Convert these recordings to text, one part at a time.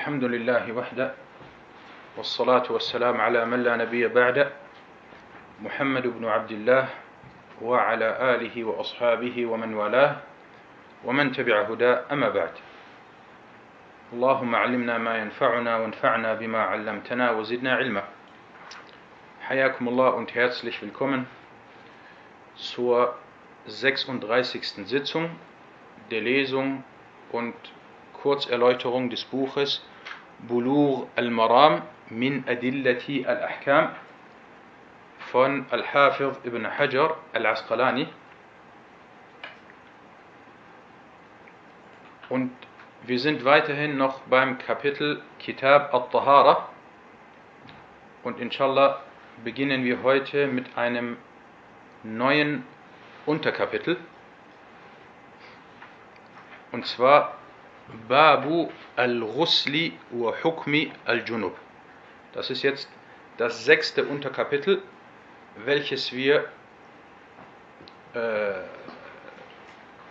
الحمد لله وحده والصلاة والسلام على من لا نبي بعد محمد بن عبد الله وعلى آله وأصحابه ومن والاه ومن تبع هداه أما بعد اللهم علمنا ما ينفعنا وانفعنا بما علمتنا وزدنا علما حياكم الله und herzlich willkommen zur 36. Sitzung der Lesung und Kurzerläuterung des Buches Bulur al-Maram min Adillati al-Ahkam von Al-Hafidh ibn Hajar al-Asqalani. Und wir sind weiterhin noch beim Kapitel Kitab al-Tahara. Und inshallah beginnen wir heute mit einem neuen Unterkapitel. Und zwar Babu al-Ghusli wa Hukmi al-Junub. Das ist jetzt das sechste Unterkapitel, welches wir äh,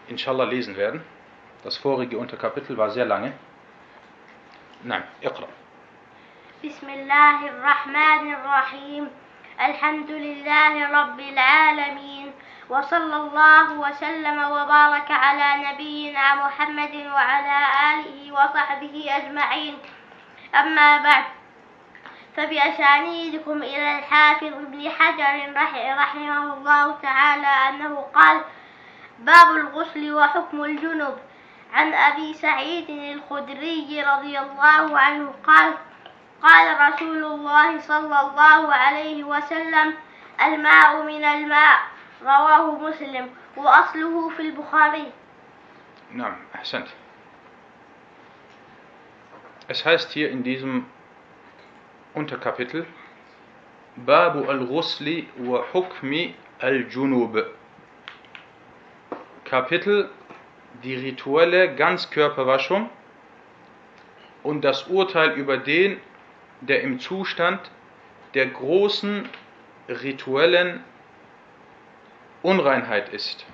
inshallah lesen werden. Das vorige Unterkapitel war sehr lange. Nein, اقرأ. بسم الله الرحمن الرحيم الحمد لله رب العالمين وصلى الله وسلم وبارك على نبينا محمد وعلى آله وصحبه أجمعين. أما بعد فبأسانيدكم إلى الحافظ ابن حجر رحمه الله تعالى أنه قال باب الغسل وحكم الجنب. عن أبي سعيد الخدري رضي الله عنه قال قال رسول الله صلى الله عليه وسلم الماء من الماء. رواه مسلم وأصله في البخاري نعم أحسنت Es heißt hier in diesem Unterkapitel Babu al-Ghusli wa Hukmi al-Junub Kapitel die rituelle Ganzkörperwaschung und das Urteil über den, der im Zustand der großen rituellen Unreinheit ist.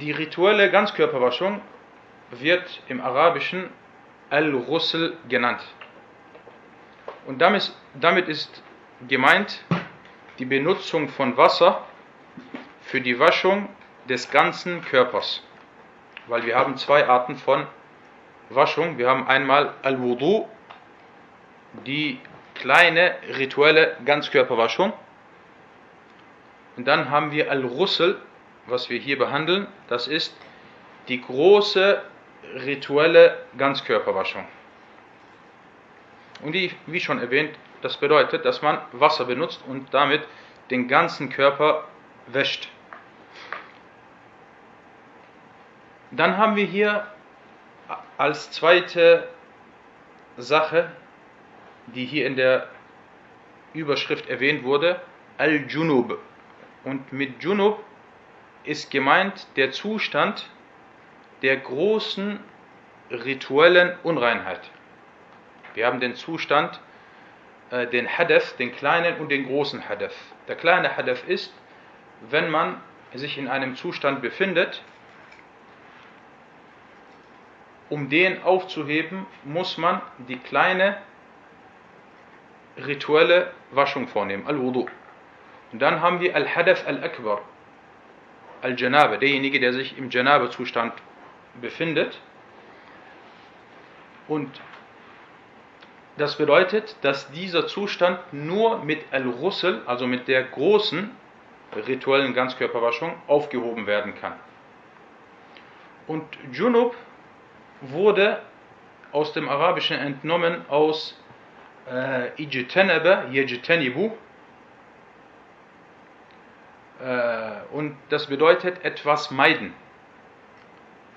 Die rituelle Ganzkörperwaschung wird im Arabischen Al-Ghusl genannt. Und damit, damit ist gemeint die Benutzung von Wasser für die Waschung des ganzen Körpers. Weil wir haben zwei Arten von Waschung. Wir haben einmal Al-Wudu, die kleine rituelle Ganzkörperwaschung. Und dann haben wir Al-Ghusl, was wir hier behandeln. Das ist die große rituelle Ganzkörperwaschung. Und die, wie schon erwähnt, das bedeutet, dass man Wasser benutzt und damit den ganzen Körper wäscht. Dann haben wir hier als zweite Sache, die hier in der Überschrift erwähnt wurde, Al-Junub. Und mit Junub ist gemeint der Zustand der großen rituellen Unreinheit. Wir haben den Zustand, äh, den Hadath, den kleinen und den großen Hadath. Der kleine Hadath ist, wenn man sich in einem Zustand befindet, um den aufzuheben, muss man die kleine rituelle Waschung vornehmen, Al-Wudu. Und dann haben wir Al-Hadath Al-Akbar, Al-Janabe, derjenige, der sich im Janabe-Zustand befindet. Und das bedeutet, dass dieser Zustand nur mit Al-Ghusl, also mit der großen rituellen Ganzkörperwaschung, aufgehoben werden kann. Und Junub wurde aus dem Arabischen entnommen aus äh, Ijtanaba, Yajtanibu. Äh, und das bedeutet etwas meiden.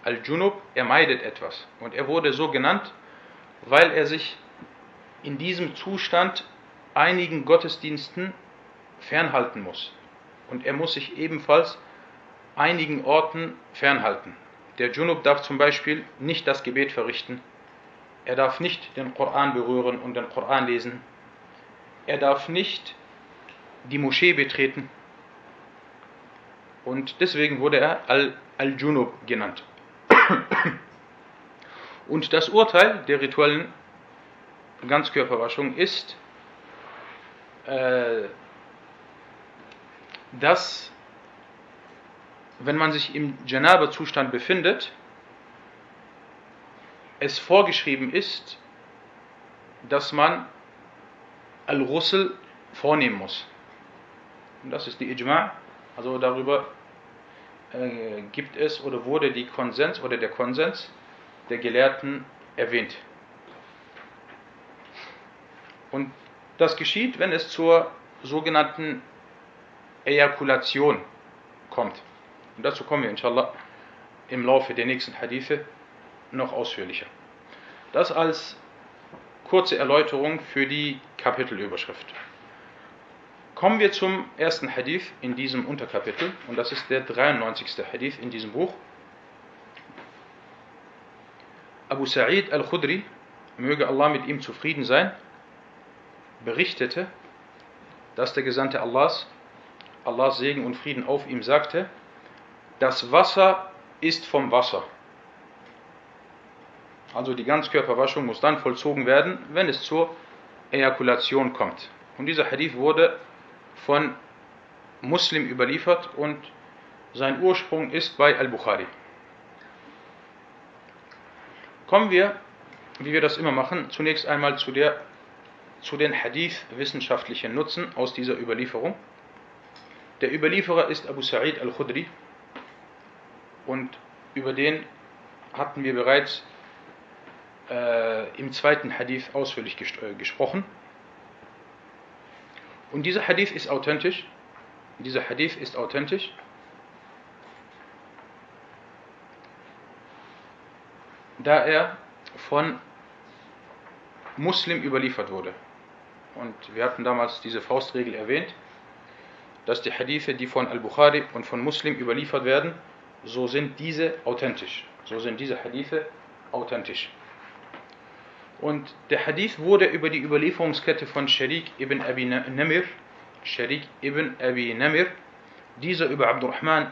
Al-Junub, er meidet etwas. Und er wurde so genannt, weil er sich in diesem Zustand einigen Gottesdiensten fernhalten muss. Und er muss sich ebenfalls einigen Orten fernhalten. Der Junub darf zum Beispiel nicht das Gebet verrichten. Er darf nicht den Koran berühren und den Koran lesen. Er darf nicht die Moschee betreten. Und deswegen wurde er Al-Junub genannt. Und das Urteil der rituellen Ganzkörperwaschung ist, äh, dass wenn man sich im Janaba-Zustand befindet, es vorgeschrieben ist, dass man Al-Russel vornehmen muss. Und das ist die Ijma', also darüber äh, gibt es oder wurde die Konsens oder der Konsens der Gelehrten erwähnt. Und das geschieht, wenn es zur sogenannten Ejakulation kommt. Und dazu kommen wir inshallah im Laufe der nächsten Hadithe noch ausführlicher. Das als kurze Erläuterung für die Kapitelüberschrift. Kommen wir zum ersten Hadith in diesem Unterkapitel und das ist der 93. Hadith in diesem Buch. Abu Sa'id al-Khudri, möge Allah mit ihm zufrieden sein, berichtete, dass der Gesandte Allahs, Allahs Segen und Frieden auf ihm sagte, das Wasser ist vom Wasser. Also die Ganzkörperwaschung muss dann vollzogen werden, wenn es zur Ejakulation kommt. Und dieser Hadith wurde von Muslim überliefert und sein Ursprung ist bei Al-Bukhari. Kommen wir, wie wir das immer machen, zunächst einmal zu, der, zu den Hadith-wissenschaftlichen Nutzen aus dieser Überlieferung. Der Überlieferer ist Abu Sa'id al-Khudri und über den hatten wir bereits äh, im zweiten Hadith ausführlich äh, gesprochen. Und dieser Hadith ist authentisch. Dieser Hadith ist authentisch. da er von Muslim überliefert wurde. Und wir hatten damals diese Faustregel erwähnt, dass die Hadithe, die von Al-Bukhari und von Muslim überliefert werden, so sind diese authentisch. So sind diese Hadithe authentisch. Und der Hadith wurde über die Überlieferungskette von Sharik ibn Abi Namir, Sharik ibn Abi Namir, dieser über Abdurrahman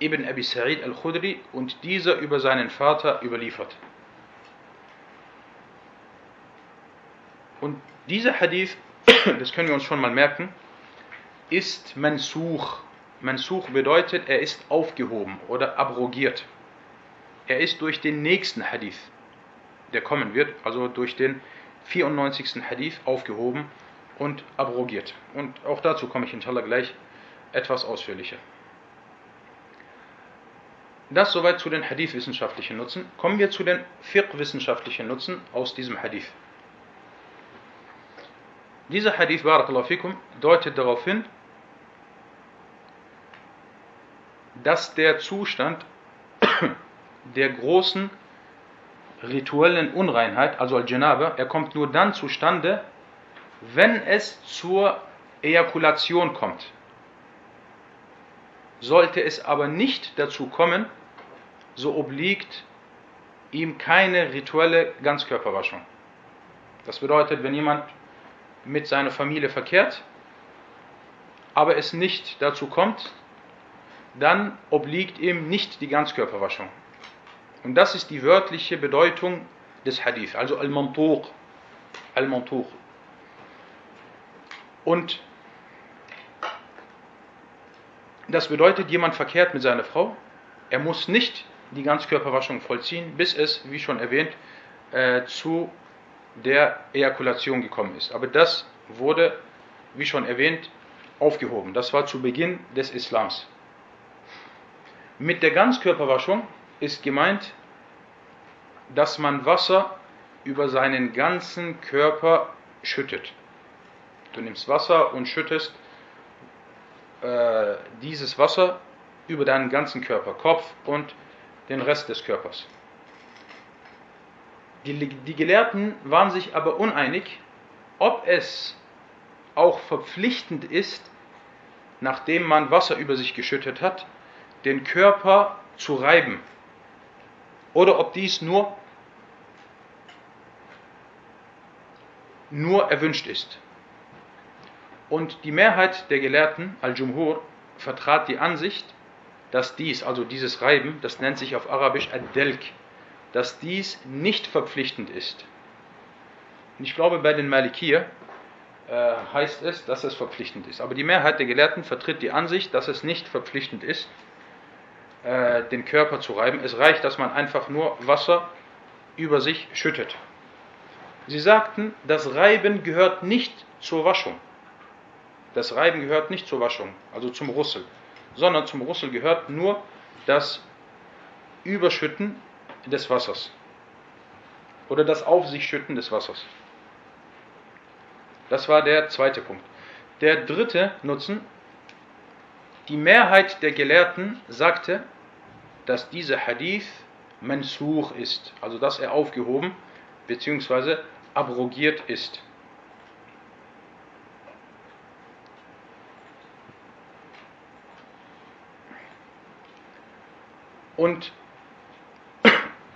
ibn Abi Sa'id al-Khudri und dieser über seinen Vater überliefert. Und dieser Hadith, das können wir uns schon mal merken, ist Mansuch. Mansuch bedeutet, er ist aufgehoben oder abrogiert. Er ist durch den nächsten Hadith, der kommen wird, also durch den 94. Hadith aufgehoben und abrogiert. Und auch dazu komme ich inshallah gleich etwas ausführlicher. Das soweit zu den Hadith-wissenschaftlichen Nutzen. Kommen wir zu den Fiqh-wissenschaftlichen Nutzen aus diesem Hadith. Dieser Hadith, Barakallahu fikum, deutet darauf hin, dass der Zustand der großen rituellen Unreinheit, also Al-Janaba, er kommt nur dann zustande, wenn es zur Ejakulation kommt. Sollte es aber nicht dazu kommen, so obliegt ihm keine rituelle Ganzkörperwaschung. Das bedeutet, wenn jemand mit seiner Familie verkehrt, aber es nicht dazu kommt, dann obliegt ihm nicht die Ganzkörperwaschung. Und das ist die wörtliche Bedeutung des Hadith, also Al-Mantuq. Al-Mantuq. Und das bedeutet, jemand verkehrt mit seiner Frau, er muss nicht die Ganzkörperwaschung vollziehen, bis es, wie schon erwähnt, äh, zu der Ejakulation gekommen ist. Aber das wurde, wie schon erwähnt, aufgehoben. Das war zu Beginn des Islams. Mit der Ganzkörperwaschung ist gemeint, dass man Wasser über seinen ganzen Körper schüttet. Du nimmst Wasser und schüttest äh, dieses Wasser über deinen ganzen Körper, Kopf und den Rest des Körpers. Die, die Gelehrten waren sich aber uneinig, ob es auch verpflichtend ist, nachdem man Wasser über sich geschüttet hat, den Körper zu reiben. Oder ob dies nur, nur erwünscht ist. Und die Mehrheit der Gelehrten, Al-Jumhur, vertrat die Ansicht, dass dies, also dieses Reiben, das nennt sich auf Arabisch Ad-Delk. dass dies nicht verpflichtend ist. Und ich glaube, bei den Malikir äh, heißt es, dass es verpflichtend ist. Aber die Mehrheit der Gelehrten vertritt die Ansicht, dass es nicht verpflichtend ist, äh, den Körper zu reiben. Es reicht, dass man einfach nur Wasser über sich schüttet. Sie sagten, das Reiben gehört nicht zur Waschung. Das Reiben gehört nicht zur Waschung, also zum Russel, sondern zum Russel gehört nur das Überschütten des Wassers oder das Auf sich schütten des Wassers. Das war der zweite Punkt. Der dritte Nutzen, die Mehrheit der Gelehrten sagte, dass dieser Hadith mansuch ist, also dass er aufgehoben bzw. abrogiert ist. Und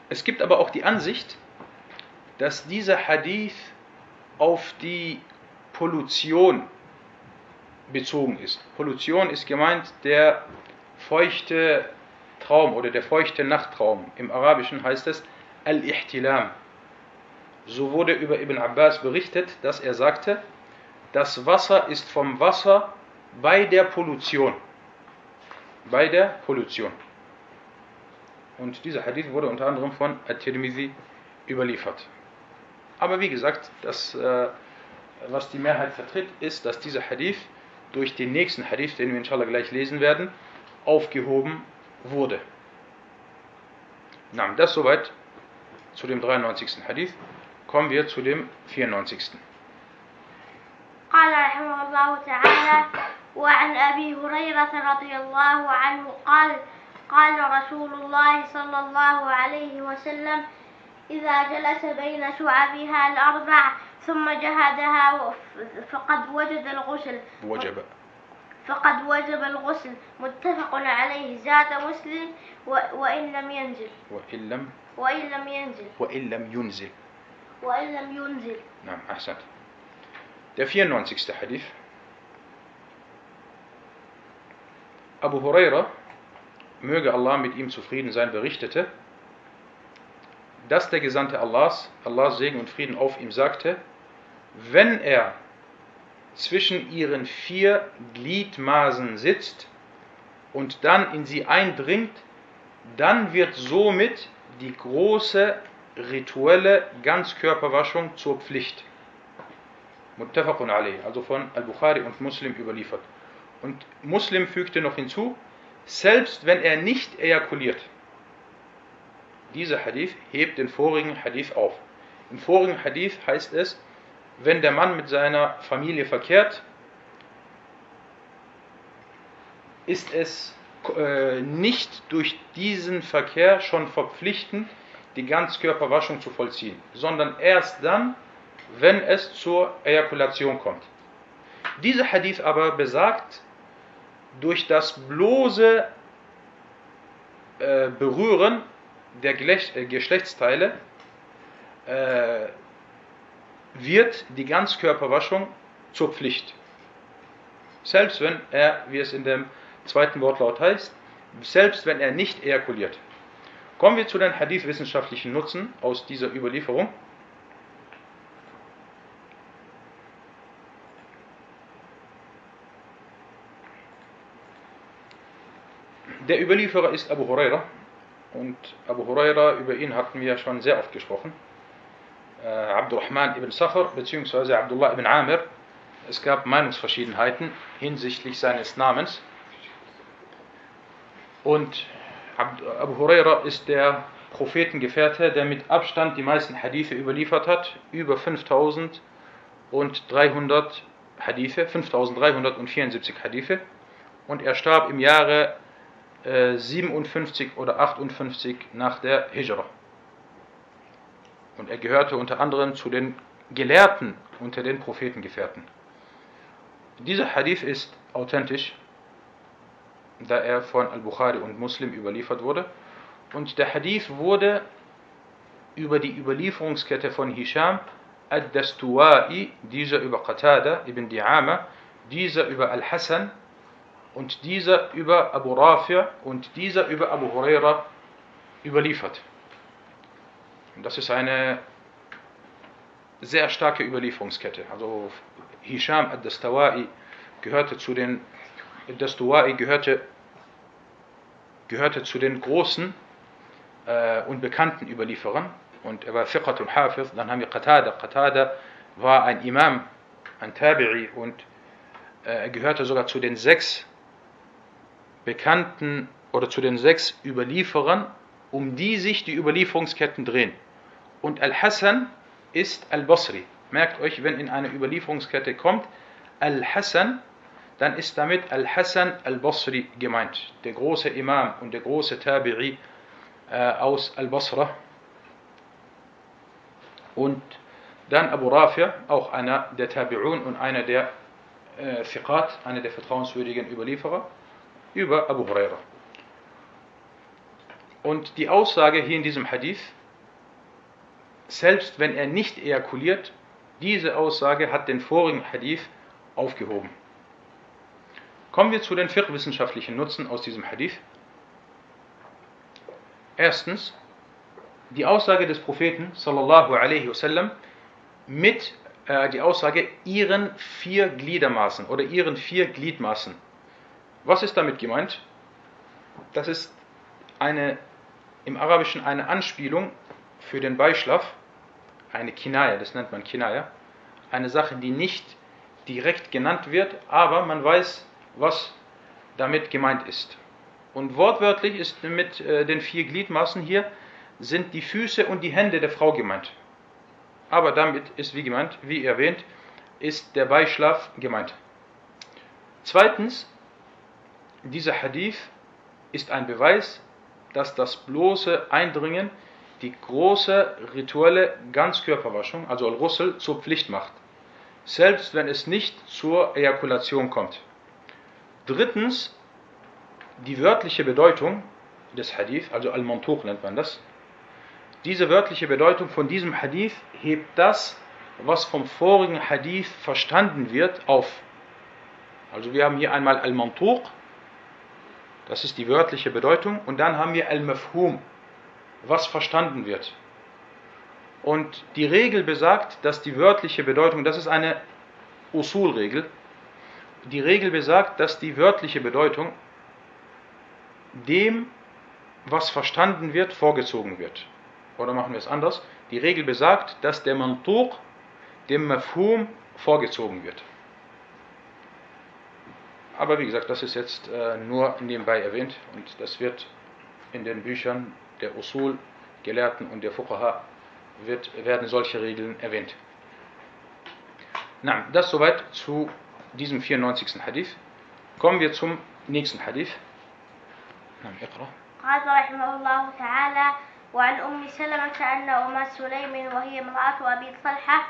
es gibt aber auch die Ansicht, dass dieser Hadith auf die Pollution bezogen ist. Pollution ist gemeint der feuchte Traum oder der feuchte Nachttraum. Im Arabischen heißt es Al-Ihtilam. So wurde über Ibn Abbas berichtet, dass er sagte, das Wasser ist vom Wasser bei der Pollution. Bei der Pollution. Und dieser Hadith wurde unter anderem von At-Tirmidhi überliefert. Aber wie gesagt, das, äh, was die Mehrheit vertritt, ist, dass dieser Hadith durch den nächsten Hadith, den wir inshallah gleich lesen werden, aufgehoben wurde. Na, das soweit zu dem 93. Hadith. Kommen wir zu dem 94. قال رحمه الله تعالى وعن أبي هريرة رضي الله عنه قال قال رسول الله صلى الله عليه وسلم إذا جلس بين شعبها الأربع ثم جهدها فقد وجد الغسل. وجب. فقد وجب الغسل. متفق عليه. زاد مسلم وإن لم ينزل. وإن لم وإن لم ينزل. وإن لم ينزل. وإن لم ينزل. نعم أحسنت. في 94 حديث. أبو هريرة möge Allah mit ihm zufrieden sein, berichtete, dass der Gesandte Allahs, Allahs Segen und Frieden auf ihm sagte, wenn er zwischen ihren vier Gliedmaßen sitzt und dann in sie eindringt, dann wird somit die große rituelle Ganzkörperwaschung zur Pflicht. Muttafaqun alayh, also von Al-Bukhari und Muslim überliefert. Und Muslim fügte noch hinzu, selbst wenn er nicht ejakuliert. Dieser Hadith hebt den vorigen Hadith auf. Im vorigen Hadith heißt es, wenn der Mann mit seiner Familie verkehrt, ist es äh, nicht durch diesen Verkehr schon verpflichtend, die Ganzkörperwaschung zu vollziehen, sondern erst dann, wenn es zur Ejakulation kommt. Dieser Hadith aber besagt, durch das bloße äh, Berühren der äh, Geschlechtsteile äh, wird die Ganzkörperwaschung zur Pflicht. Selbst wenn er, wie es in dem zweiten Wortlaut heißt, selbst wenn er nicht ejakuliert. Kommen wir zu den Hadith-wissenschaftlichen Nutzen aus dieser Überlieferung. Der Überlieferer ist Abu Huraira und Abu Huraira, über ihn hatten wir schon sehr oft gesprochen. Äh, Abdurrahman ibn Safar bzw. Abdullah ibn Amir. Es gab Meinungsverschiedenheiten hinsichtlich seines Namens. Und Abu Huraira ist der Prophetengefährte, der mit Abstand die meisten Hadithe überliefert hat, über 5300 Hadithe, 5374 Hadithe. Und er starb im Jahre 57 äh, oder 58 nach der Hijra. Und er gehörte unter anderem zu den Gelehrten unter den Prophetengefährten. Dieser Hadith ist authentisch, da er von Al-Bukhari und Muslim überliefert wurde. Und der Hadith wurde über die Überlieferungskette von Hisham al-Dastuai, dieser über Qatada ibn Di'ama, dieser über Al-Hassan und dieser über Abu Rafi' und dieser über Abu Huraira überliefert. Und das ist eine sehr starke Überlieferungskette. Also Hisham ad-Dastawai gehörte zu den Dastawai gehörte, gehörte zu den großen äh, und bekannten Überlieferern und er war Fiqat und Hafiz. Dann haben wir Qatada. Qatada war ein Imam, ein Tabi'i und äh, gehörte sogar zu den sechs bekannten oder zu den sechs Überlieferern, um die sich die Überlieferungsketten drehen. Und Al-Hassan ist Al-Basri. Merkt euch, wenn in eine Überlieferungskette kommt Al-Hassan, dann ist damit Al-Hassan Al-Basri gemeint, der große Imam und der große Tabi'i äh, aus Al-Basra. Und dann Abu Rafi, auch einer der Tabi'un und einer der äh, Fiqat, einer der vertrauenswürdigen Überlieferer, über Abu Huraira. Und die Aussage hier in diesem Hadith, selbst wenn er nicht ejakuliert, diese Aussage hat den vorigen Hadith aufgehoben. Kommen wir zu den fiqh-wissenschaftlichen Nutzen aus diesem Hadith. Erstens, die Aussage des Propheten sallallahu alaihi wasallam mit äh, die Aussage ihren vier Gliedermaßen oder ihren vier Gliedmaßen. Was ist damit gemeint? Das ist eine im Arabischen eine Anspielung für den Beischlaf, eine Kinaya, das nennt man Kinaya, eine Sache, die nicht direkt genannt wird, aber man weiß, was damit gemeint ist. Und wortwörtlich ist mit äh, den vier Gliedmaßen hier sind die Füße und die Hände der Frau gemeint. Aber damit ist wie gemeint, wie erwähnt, ist der Beischlaf gemeint. Zweitens, dieser Hadith ist ein Beweis, dass das bloße Eindringen die große rituelle Ganzkörperwaschung, also Al-Russel, zur Pflicht macht, selbst wenn es nicht zur Ejakulation kommt. Drittens, die wörtliche Bedeutung des Hadith, also Al-Mantuch nennt man das, diese wörtliche Bedeutung von diesem Hadith hebt das, was vom vorigen Hadith verstanden wird, auf. Also wir haben hier einmal Al-Mantuq, das ist die wörtliche Bedeutung, und dann haben wir Al-Mafhum, was verstanden wird. Und die Regel besagt, dass die wörtliche Bedeutung, das ist eine Usul-Regel, die Regel besagt, dass die wörtliche Bedeutung dem, was verstanden wird, vorgezogen wird. Oder machen wir es anders. Die Regel besagt, dass der Mantuq dem Mafhum vorgezogen wird. Aber wie gesagt, das ist jetzt äh, nur nebenbei erwähnt und das wird in den Büchern der Usul-Gelehrten und der Fuqaha wird, werden solche Regeln erwähnt. Na, das soweit zu diesem 94. Hadith. Kommen wir zum nächsten Hadith. Na, اقرأ. قال رحمه الله تعالى وعن أم سلمة أن أم سليم وهي امرأة أبي طلحة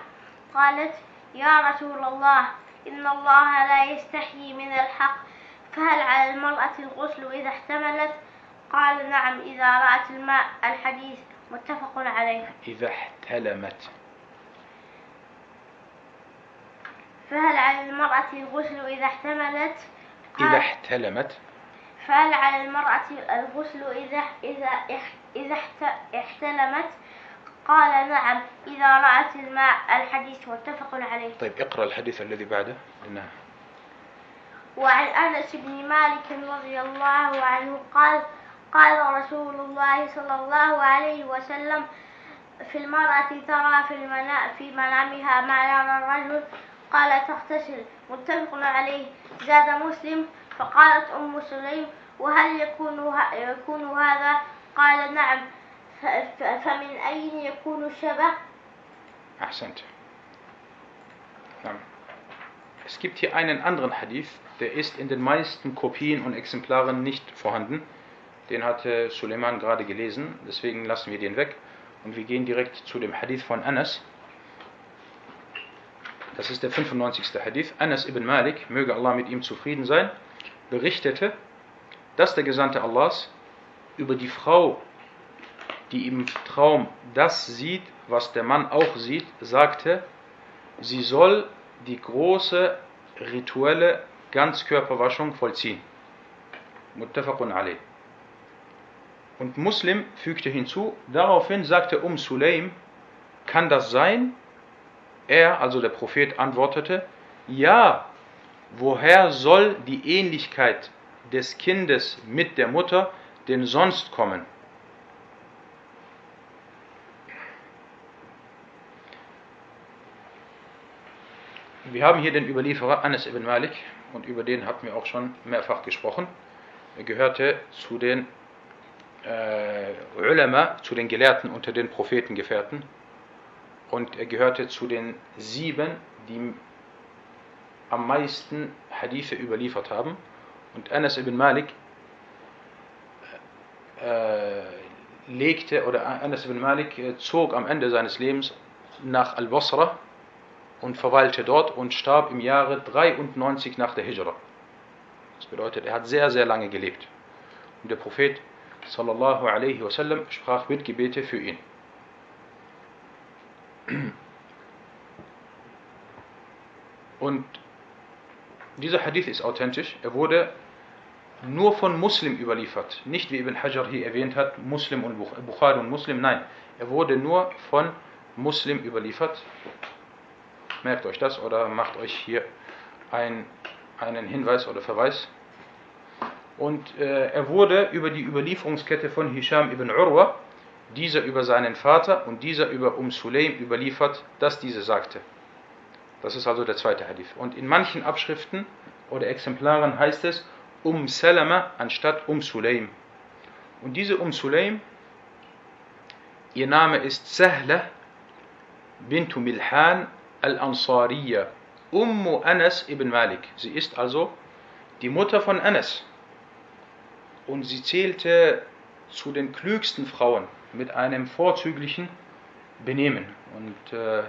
قالت يا رسول الله إن الله لا يستحيي من الحق فهل على المرأة الغسل إذا احتملت قال نعم إذا رأت الماء الحديث متفق عليه. إذا احتلمت. فهل على المرأة الغسل إذا احتملت؟ قال إذا احتلمت. فهل على المرأة الغسل إذا إذا إذا احت- احتلمت؟ قال نعم إذا رأت الماء الحديث متفق عليه. طيب اقرأ الحديث الذي بعده. لأنه وعن أنس بن مالك رضي الله عنه قال قال رسول الله صلى الله عليه وسلم في المرأة ترى في في منامها ما يرى الرجل. قال تغتسل. متفق عليه. زاد مسلم. فقالت أم سليم وهل يكون يكون هذا؟ قال نعم. فمن أين يكون الشبه؟ Ahsant. Ja. Es gibt hier einen anderen Hadith, der ist in den meisten Kopien und Exemplaren nicht vorhanden. Den hatte Suleiman gerade gelesen, deswegen lassen wir den weg und wir gehen direkt zu dem Hadith von Anas. Das ist der 95. Hadith. Anas ibn Malik, möge Allah mit ihm zufrieden sein, berichtete, dass der Gesandte Allahs über die Frau, die im Traum das sieht, was der Mann auch sieht, sagte, sie soll die große rituelle Ganzkörperwaschung vollziehen. Muttafaqun alayh. Und Muslim fügte hinzu, daraufhin sagte Um Sulaim, kann das sein? Er, also der Prophet, antwortete, ja, woher soll die Ähnlichkeit des Kindes mit der Mutter denn sonst kommen? Wir haben hier den Überlieferer Anas ibn Malik und über den hatten wir auch schon mehrfach gesprochen. Er gehörte zu den äh, Ulama, zu den Gelehrten unter den Prophetengefährten und er gehörte zu den sieben, die am meisten Hadithe überliefert haben. Und Anas ibn Malik äh, legte, oder Anas ibn Malik äh, zog am Ende seines Lebens nach Al-Basra und verweilte dort und starb im Jahre 93 nach der Hijra. Das bedeutet, er hat sehr, sehr lange gelebt. Und der Prophet sallallahu alaihi wasallam sprach Bittgebete für ihn. Und dieser Hadith ist authentisch. Er wurde nur von Muslim überliefert. Nicht wie Ibn Hajar hier erwähnt hat, Muslim und Bukhari und Muslim. Nein, er wurde nur von Muslim überliefert. Merkt euch das oder macht euch hier ein, einen Hinweis oder Verweis. Und äh, er wurde über die Überlieferungskette von Hisham ibn Urwa, dieser über seinen Vater und dieser über Um Sulaim überliefert, dass diese sagte. Das ist also der zweite Hadith. Und in manchen Abschriften oder Exemplaren heißt es Um Salama anstatt Um Sulaim. Und diese Um Sulaim, ihr Name ist Sahla bintu Milhan al-Ansariya, Ummu Anas ibn Malik. Sie ist also die Mutter von Anas. Und sie zählte zu den klügsten Frauen mit einem vorzüglichen Benehmen. Und äh, äh,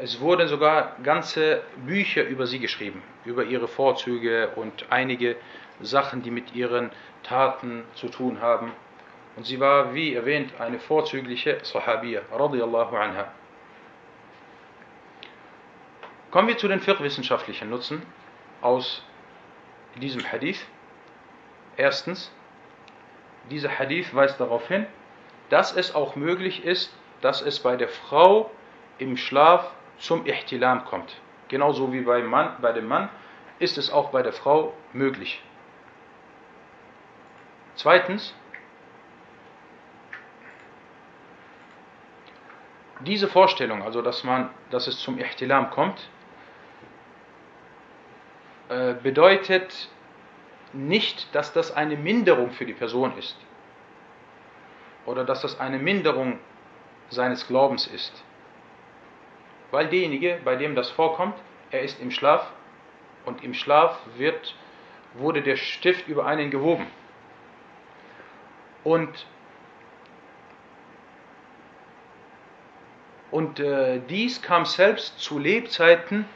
es wurden sogar ganze Bücher über sie geschrieben, über ihre Vorzüge und einige Sachen, die mit ihren Taten zu tun haben. Und sie war, wie erwähnt, eine vorzügliche Sahabiya, radiallahu anha. Kommen wir zu den fiqh-wissenschaftlichen Nutzen aus diesem Hadith. Erstens, dieser Hadith weist darauf hin, dass es auch möglich ist, dass es bei der Frau im Schlaf zum Ihtilam kommt. Genauso wie beim Mann, bei dem Mann ist es auch bei der Frau möglich. Zweitens, diese Vorstellung, also dass man, dass es zum Ihtilam kommt, äh, bedeutet nicht, dass das eine Minderung für die Person ist oder dass das eine Minderung seines Glaubens ist. Weil derjenige, bei dem das vorkommt, er ist im Schlaf und im Schlaf wird, wurde der Stift über einen gewoben. Und, und äh, dies kam selbst zu Lebzeiten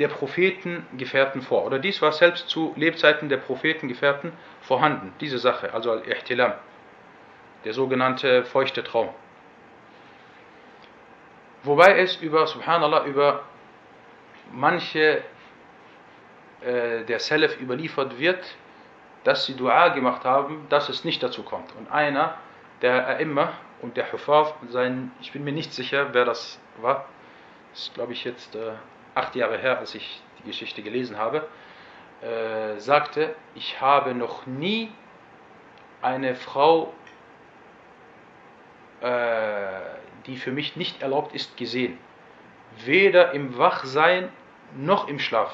der Prophetengefährten vor. Oder dies war selbst zu Lebzeiten der Prophetengefährten vorhanden, diese Sache, also Al-Ihtilam, der sogenannte feuchte Traum. Wobei es über, subhanallah, über manche äh, der Salaf überliefert wird, dass sie Dua gemacht haben, dass es nicht dazu kommt. Und einer der A'imma und der Hufaf, sein, ich bin mir nicht sicher, wer das war, ist glaube ich jetzt äh, acht Jahre her, als ich die Geschichte gelesen habe, äh, sagte, ich habe noch nie eine Frau, äh, die für mich nicht erlaubt ist, gesehen. Weder im Wachsein noch im Schlaf.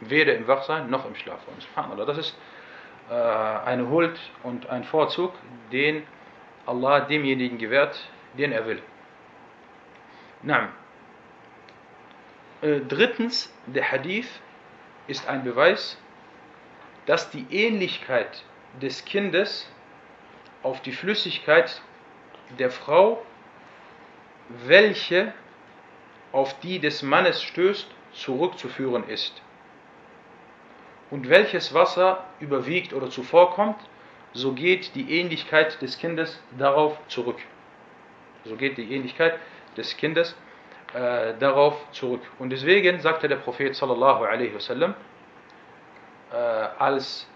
Weder im Wachsein noch im Schlaf. Und das ist äh, eine Huld und ein Vorzug, den Allah demjenigen gewährt, den er will. Naam. Äh, drittens, der Hadith ist ein Beweis, dass die Ähnlichkeit des Kindes auf die Flüssigkeit der Frau, welche auf die des Mannes stößt, zurückzuführen ist. Und welches Wasser überwiegt oder zuvorkommt, so geht die Ähnlichkeit des Kindes darauf zurück. So geht die Ähnlichkeit des Kindes äh, darauf zurück. Und deswegen sagte der Prophet sallallahu alaihi wasallam, äh, als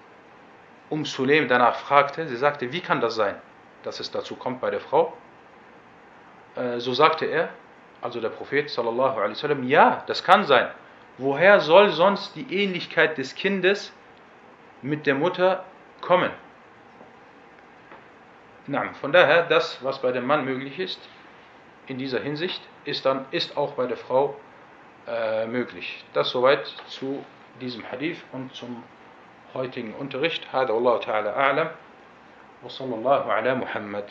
Um Sulaim danach fragte, sie sagte, wie kann das sein, dass es dazu kommt bei der Frau? Äh, so sagte er, also der Prophet sallallahu alaihi wasallam, ja, das kann sein. Woher soll sonst die Ähnlichkeit des Kindes mit der Mutter kommen? Na, von daher, das, was bei dem Mann möglich ist, in dieser Hinsicht, ist dann ist auch bei der Frau äh, möglich. Das soweit zu diesem Hadith und zum heutigen Unterricht. هذا والله تعالى أعلم وصلى الله على محمد